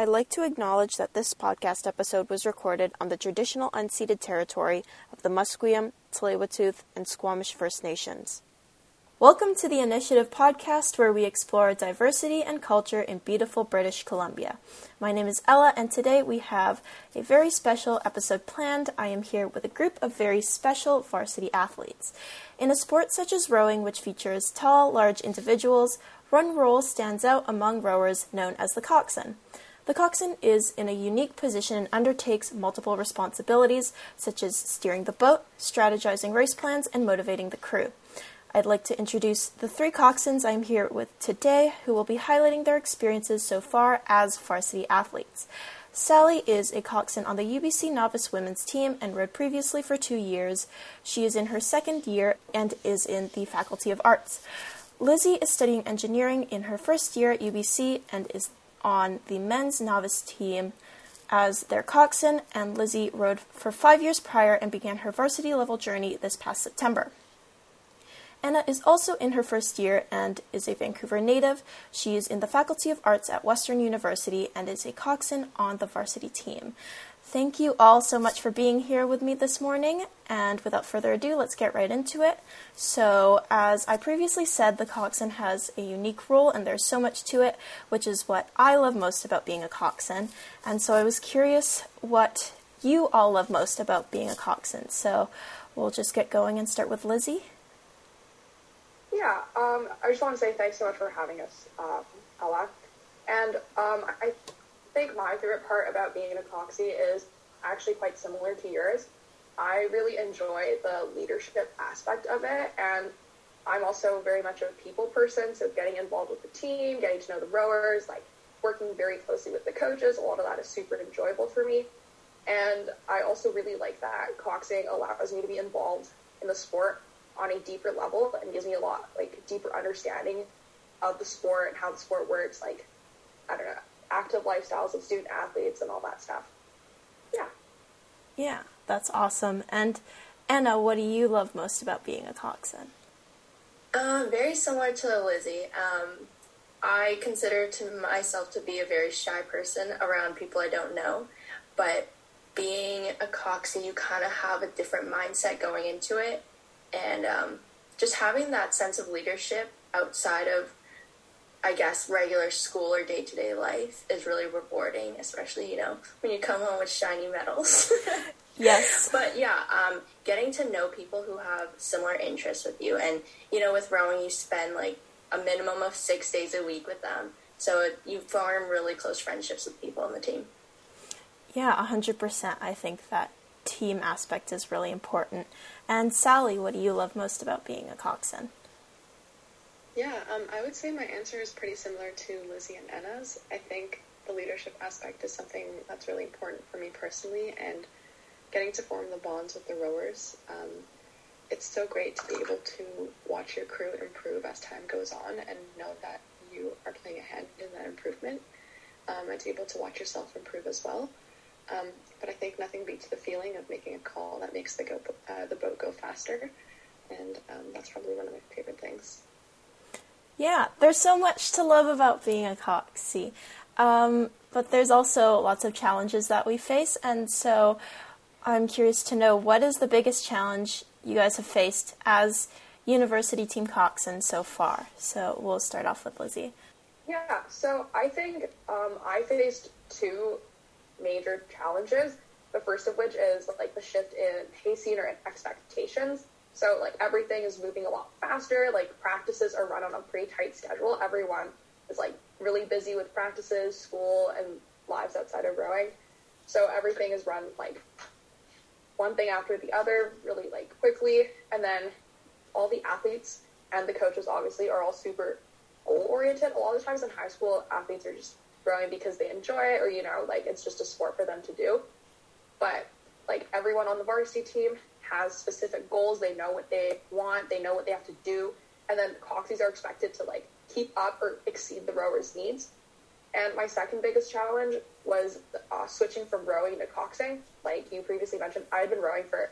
I'd like to acknowledge that this podcast episode was recorded on the traditional unceded territory of the Musqueam, Tsleil-Waututh, and Squamish First Nations. Welcome to the Initiative podcast, where we explore diversity and culture in beautiful British Columbia. My name is Ella, and today we have a very special episode planned. I am here with a group of very special varsity athletes. In a sport such as rowing, which features tall, large individuals, one role stands out among rowers known as the coxswain. The coxswain is in a unique position and undertakes multiple responsibilities, such as steering the boat, strategizing race plans, and motivating the crew. I'd like to introduce the three coxswains I'm here with today who will be highlighting their experiences so far as varsity athletes. Sally is a coxswain on the UBC novice women's team and rowed previously for two years. She is in her second year and is in the Faculty of Arts. Lizzy is studying engineering in her first year at UBC and is on the men's novice team as their coxswain, and Lizzy rowed for five years prior and began her varsity level journey this past September. Anna is also in her first year and is a Vancouver native. She is in the Faculty of Arts at Western University and is a coxswain on the varsity team. Thank you all so much for being here with me this morning. And without further ado, let's get right into it. So, as I previously said, the coxswain has a unique role and there's so much to it, which is what I love most about being a coxswain. And so I was curious what you all love most about being a coxswain. So, we'll just get going and start with Lizzy. Yeah, um, I just want to say thanks so much for having us, um, Ella. And um, I think my favorite part about being a coxie is actually quite similar to yours. I really enjoy the leadership aspect of it, and I'm also very much a people person, so getting involved with the team, getting to know the rowers, like working very closely with the coaches, a lot of that is super enjoyable for me. And I also really like that coxing allows me to be involved in the sport on a deeper level and gives me a lot like deeper understanding of the sport and how the sport works. Like I don't know, active lifestyles of student athletes and all that stuff. Yeah. Yeah, that's awesome. And Anna, what do you love most about being a coxswain? Uh, very similar to Lizzy. Um, I consider to myself to be a very shy person around people I don't know, but being a coxswain, you kind of have a different mindset going into it, and um, just having that sense of leadership outside of I guess regular school or day to day life is really rewarding, especially you know when you come home with shiny medals. yes. But yeah, um, getting to know people who have similar interests with you, and you know with rowing you spend like a minimum of six days a week with them, so it, you form really close friendships with people on the team. Yeah, hundred percent. I think that team aspect is really important. And Sally, what do you love most about being a coxswain? Yeah, um, I would say my answer is pretty similar to Lizzy and Anna's. I think the leadership aspect is something that's really important for me personally, and getting to form the bonds with the rowers. Um, it's so great to be able to watch your crew improve as time goes on and know that you are playing a hand in that improvement, um, and to be able to watch yourself improve as well. Um, but I think nothing beats the feeling of making a call that makes the go uh, the boat go faster, and um, that's probably one of my favorite things. Yeah, there's so much to love about being a coxie. Um, but there's also lots of challenges that we face, and so I'm curious to know what is the biggest challenge you guys have faced as university team coxswain so far. So we'll start off with Lizzy. Yeah, so I think um, I faced two major challenges. The first of which is like the shift in pacing or expectations. So like everything is moving a lot faster. Like practices are run on a pretty tight schedule. Everyone is like really busy with practices, school, and lives outside of rowing. So everything is run like one thing after the other, really like quickly. And then all the athletes and the coaches obviously are all super goal oriented. A lot of times in high school, athletes are just rowing because they enjoy it or you know like it's just a sport for them to do. But like everyone on the varsity team has specific goals. They know what they want. They know what they have to do. And then coxies are expected to like keep up or exceed the rowers' needs. And my second biggest challenge was uh, switching from rowing to coxing. Like you previously mentioned, I had been rowing for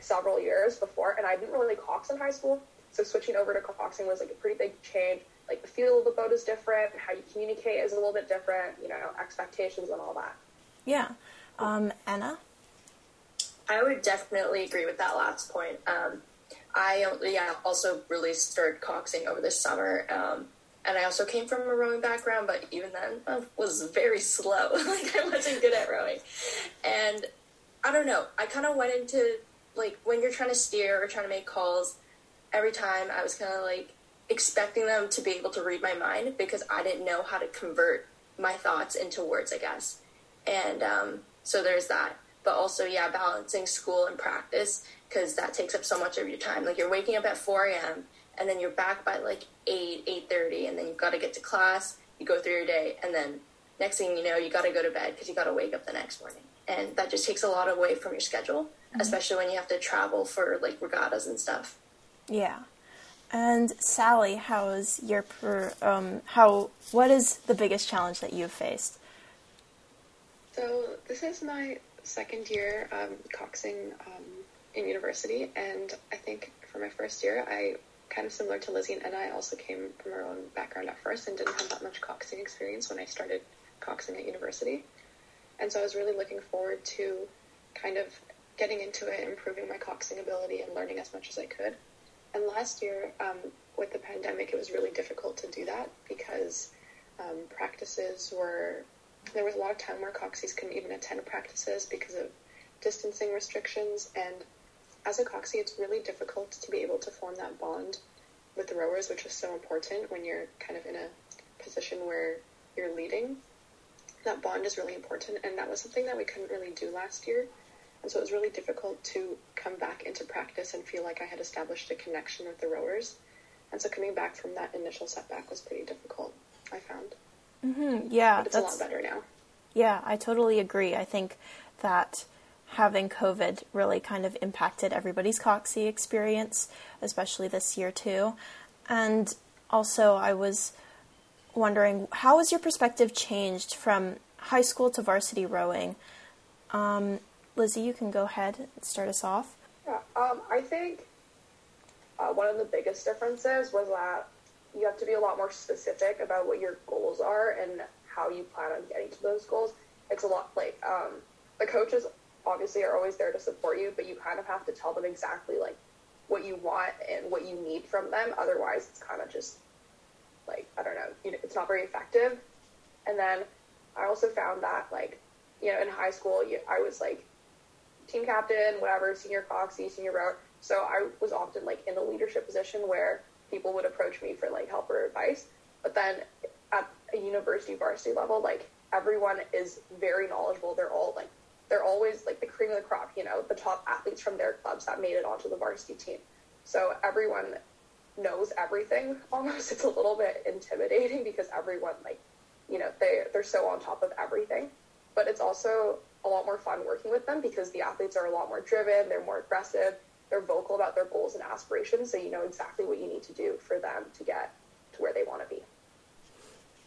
several years before, and I didn't really cox in high school. So switching over to coxing was like a pretty big change. like the feel of the boat is different, how you communicate is a little bit different, you know, expectations and all that. Yeah. Um, Anna? I would definitely agree with that last point. Um, I yeah also really started coxing over the summer, um, and I also came from a rowing background, but even then I was very slow. like I wasn't good at rowing, and I don't know. I kind of went into like when you're trying to steer or trying to make calls. Every time I was kind of like expecting them to be able to read my mind because I didn't know how to convert my thoughts into words, I guess. And um, so there's that. But also, yeah, balancing school and practice because that takes up so much of your time. Like you're waking up at 4 a.m. and then you're back by like 8, 8.30 and then you've got to get to class, you go through your day, and then next thing you know, you got to go to bed because you got to wake up the next morning. And that just takes a lot away from your schedule, mm-hmm. especially when you have to travel for like regattas and stuff. Yeah. And Sally, how is your per, um, how what is the biggest challenge that you've faced? So this is my second year um, coxing um, in university, and I think for my first year, I kind of similar to Lizzy and I also came from our own background at first and didn't have that much coxing experience when I started coxing at university, and so I was really looking forward to kind of getting into it, improving my coxing ability, and learning as much as I could. And last year, um, with the pandemic, it was really difficult to do that because um, practices were there was a lot of time where coxies couldn't even attend practices because of distancing restrictions. And as a coxie, it's really difficult to be able to form that bond with the rowers, which is so important when you're kind of in a position where you're leading. That bond is really important, and that was something that we couldn't really do last year. And so it was really difficult to come back into practice and feel like I had established a connection with the rowers. And so coming back from that initial setback was pretty difficult, I found. Mm-hmm. Yeah, but it's a lot better now. Yeah, I totally agree. I think that having COVID really kind of impacted everybody's Coxie experience, especially this year too. And also, I was wondering how has your perspective changed from high school to varsity rowing? Um, Lizzy, you can go ahead and start us off. Yeah, um, I think uh, one of the biggest differences was that you have to be a lot more specific about what your goals are and how you plan on getting to those goals. It's a lot like um, the coaches obviously are always there to support you, but you kind of have to tell them exactly like what you want and what you need from them. Otherwise, it's kind of just like I don't know, it's not very effective. And then I also found that like you know in high school, I was like team captain, whatever, senior coxie, senior rower. So I was often like in a leadership position where people would approach me for like help or advice. But then at a university varsity level, like everyone is very knowledgeable. They're all like they're always like the cream of the crop, you know, the top athletes from their clubs that made it onto the varsity team. So everyone knows everything almost. It's a little bit intimidating because everyone like, you know, they they're so on top of everything. But it's also a lot more fun working with them because the athletes are a lot more driven, they're more aggressive, they're vocal about their goals and aspirations, so you know exactly what you need to do for them to get to where they want to be.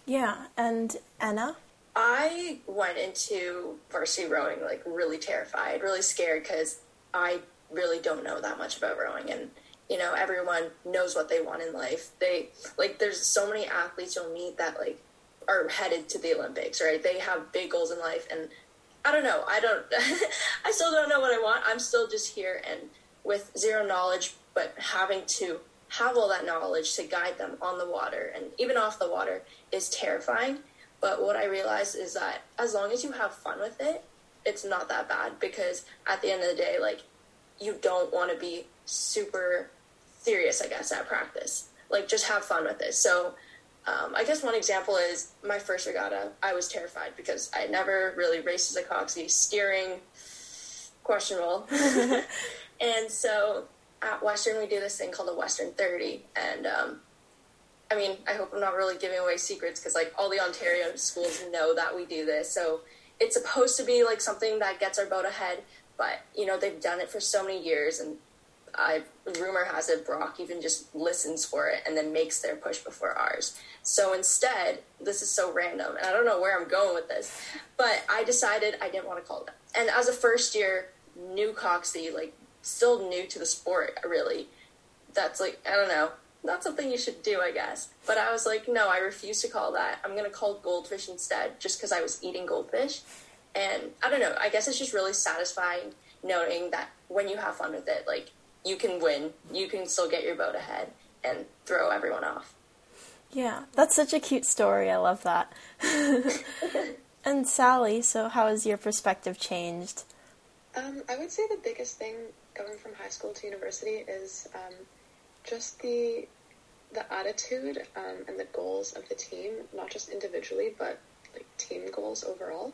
Yeah, and Anna? I went into varsity rowing like really terrified, really scared because I really don't know that much about rowing and you know everyone knows what they want in life. They like there's so many athletes you'll meet that like are headed to the Olympics, right? They have big goals in life and I don't know. I don't. I still don't know what I want. I'm still just here and with zero knowledge, but having to have all that knowledge to guide them on the water and even off the water is terrifying. But what I realized is that as long as you have fun with it, it's not that bad because at the end of the day, like you don't want to be super serious, I guess, at practice. Like just have fun with it. So um, I guess one example is my first regatta. I was terrified because I never really raced as a coxie. Steering, questionable. and so at Western, we do this thing called a Western 30. And um, I mean, I hope I'm not really giving away secrets because like all the Ontario schools know that we do this. So it's supposed to be like something that gets our boat ahead. But, you know, they've done it for so many years and I rumor has it Brock even just listens for it and then makes their push before ours. So instead, this is so random, and I don't know where I'm going with this, but I decided I didn't want to call it. And as a first year new coxie, like still new to the sport, really, that's like I don't know. not something you should do, I guess. But I was like, no, I refuse to call that. I'm gonna call goldfish instead, just because I was eating goldfish. And I don't know. I guess it's just really satisfying knowing that when you have fun with it, like you can win, you can still get your boat ahead and throw everyone off. Yeah, that's such a cute story. I love that. and Sally, so how has your perspective changed? Um, I would say the biggest thing going from high school to university is um, just the the attitude um, and the goals of the team, not just individually, but like team goals overall.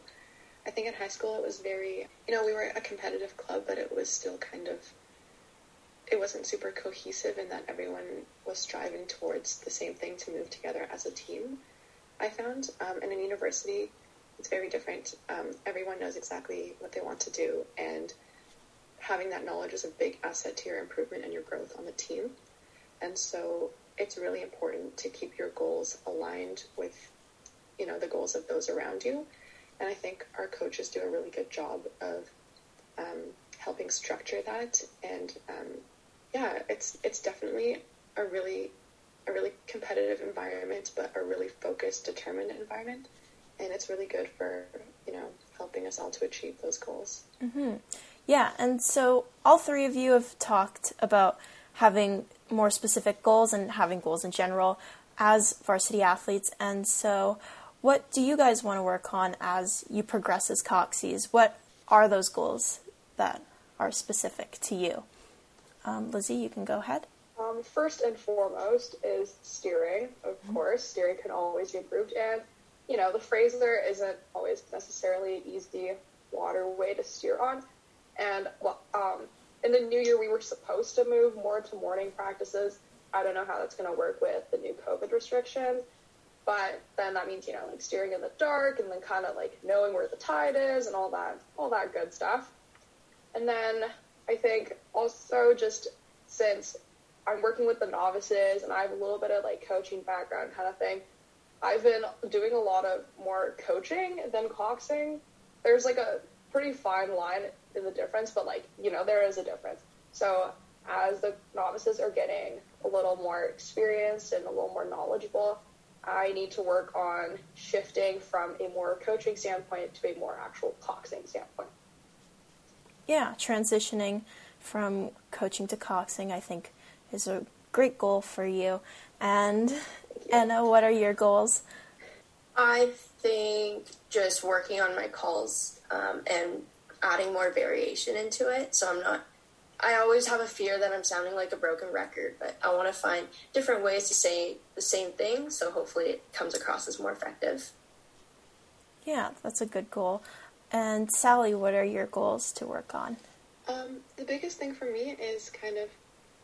I think in high school it was very, you know, we were a competitive club, but it was still kind of, it wasn't super cohesive in that everyone was striving towards the same thing to move together as a team. I found, um, and in university, it's very different. Um, everyone knows exactly what they want to do, and having that knowledge is a big asset to your improvement and your growth on the team. And so it's really important to keep your goals aligned with, you know, the goals of those around you. And I think our coaches do a really good job of um, helping structure that. And um, yeah, it's it's definitely a really a really competitive environment, but a really focused, determined environment and it's really good for you know helping us all to achieve those goals. Mm-hmm. Yeah, and so all three of you have talked about having more specific goals and having goals in general as varsity athletes, and so. What do you guys want to work on as you progress as Coxies? What are those goals that are specific to you? Um, Lizzy, you can go ahead. Um, first and foremost is steering, of mm-hmm. course. Steering can always be improved, and you know, the Fraser isn't always necessarily an easy waterway to steer on. And well um, in the new year, we were supposed to move more to morning practices. I don't know how that's going to work with the new COVID restrictions, but then that means you know like steering in the dark and then kind of like knowing where the tide is and all that, all that good stuff. And then I think also just since I'm working with the novices and I have a little bit of like coaching background kind of thing, I've been doing a lot of more coaching than coxing. There's like a pretty fine line in the difference, but like, you know, there is a difference. So as the novices are getting a little more experienced and a little more knowledgeable, I need to work on shifting from a more coaching standpoint to a more actual coxing standpoint. Yeah, transitioning from coaching to coxing, I think, is a great goal for you. And Anna, what are your goals? I think just working on my calls um, and adding more variation into it. So I'm not. I always have a fear that I'm sounding like a broken record, but I want to find different ways to say the same thing. So hopefully it comes across as more effective. Yeah, that's a good goal. And Sally, what are your goals to work on? Um, the biggest thing for me is kind of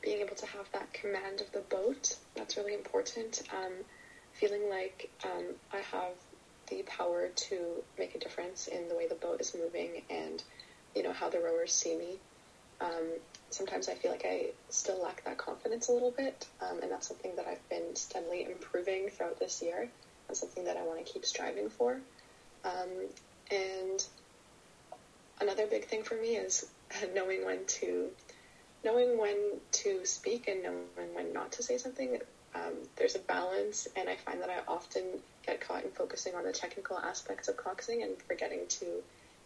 being able to have that command of the boat. That's really important. Um, feeling like um, I have the power to make a difference in the way the boat is moving and, you know, how the rowers see me. Um, sometimes I feel like I still lack that confidence a little bit, um, and that's something that I've been steadily improving throughout this year. That's something that I want to keep striving for. Um, and another big thing for me is knowing when to knowing when to speak and knowing when not to say something. Um, there's a balance, and I find that I often get caught in focusing on the technical aspects of coxing and forgetting to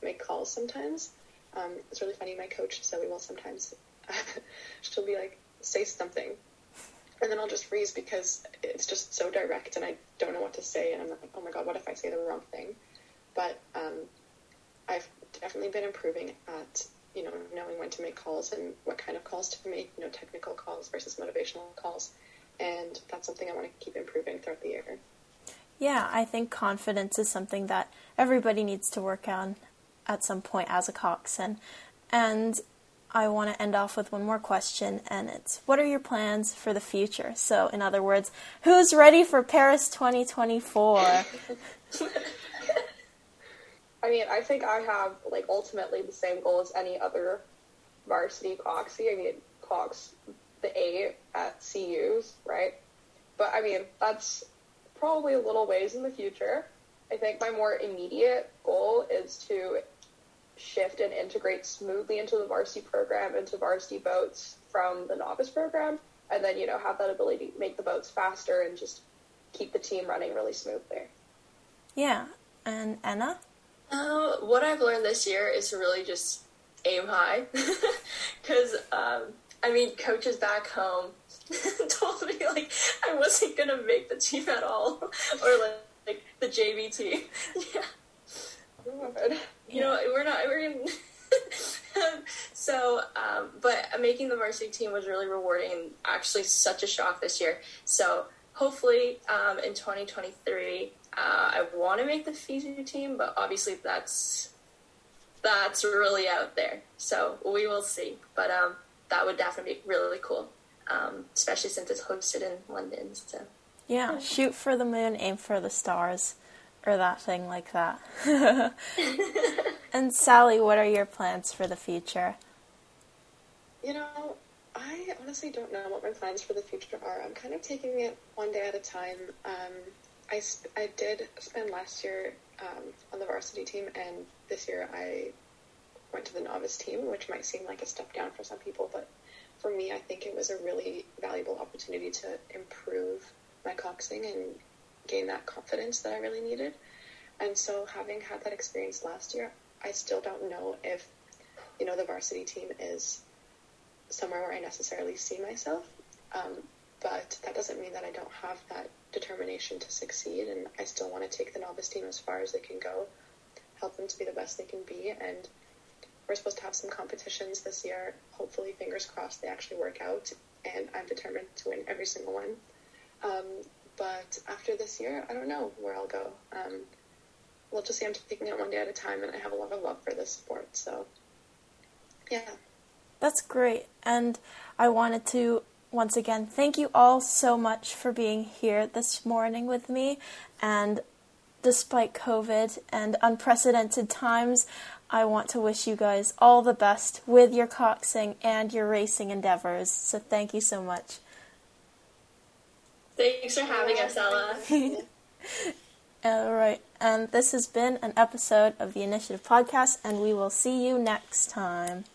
make calls sometimes. Um, it's really funny. My coach Zoe will sometimes she'll be like, "Say something," and then I'll just freeze because it's just so direct, and I don't know what to say, and I'm like, "Oh my god, what if I say the wrong thing?" But um, I've definitely been improving at you know, knowing when to make calls and what kind of calls to make, you know, technical calls versus motivational calls. And that's something I want to keep improving throughout the year. Yeah, I think confidence is something that everybody needs to work on at some point as a coxswain. And I want to end off with one more question, and it's what are your plans for the future? So, in other words, who's ready for Paris 2024? I mean, I think I have like ultimately the same goal as any other varsity Coxie. I mean, Cox the A at CUs, right? But I mean, that's probably a little ways in the future. I think my more immediate goal is to shift and integrate smoothly into the varsity program, into varsity boats from the novice program. and then you know have that ability to make the boats faster and just keep the team running really smooth there. Yeah, and Anna. Uh, what I've learned this year is to really just aim high, because um, I mean, coaches back home told me like I wasn't gonna make the team at all, or like, like the JV team. yeah. You know, we're not. We're in. so, um, but making the varsity team was really rewarding and actually such a shock this year. So, hopefully, um, in 2023, uh, I want to make the fiji team, but obviously that's that's really out there. So we will see. But um, that would definitely be really, really cool, um, especially since it's hosted in London. So yeah, shoot for the moon, aim for the stars, or that thing like that. and Sally, what are your plans for the future? You know, I honestly don't know what my plans for the future are. I'm kind of taking it one day at a time. Um, I, I did spend last year um, on the varsity team, and this year I went to the novice team, which might seem like a step down for some people, but for me, I think it was a really valuable opportunity to improve my coxing and gain that confidence that I really needed. And so, having had that experience last year, I still don't know if, you know, the varsity team is somewhere where I necessarily see myself. Um, but that doesn't mean that I don't have that determination to succeed, and I still want to take the novice team as far as they can go, help them to be the best they can be, and we're supposed to have some competitions this year. Hopefully, fingers crossed, they actually work out, and I'm determined to win every single one. Um, but after this year, I don't know where I'll go. Um, we'll just see. I'm taking it one day at a time, and I have a lot of love for this sport. So, yeah. That's great. And I wanted to once again thank you all so much for being here this morning with me. And despite COVID and unprecedented times, I want to wish you guys all the best with your coxing and your racing endeavors. So thank you so much. Thanks for having us, Ella. all right. And this has been an episode of the Initiative Podcast, and we will see you next time.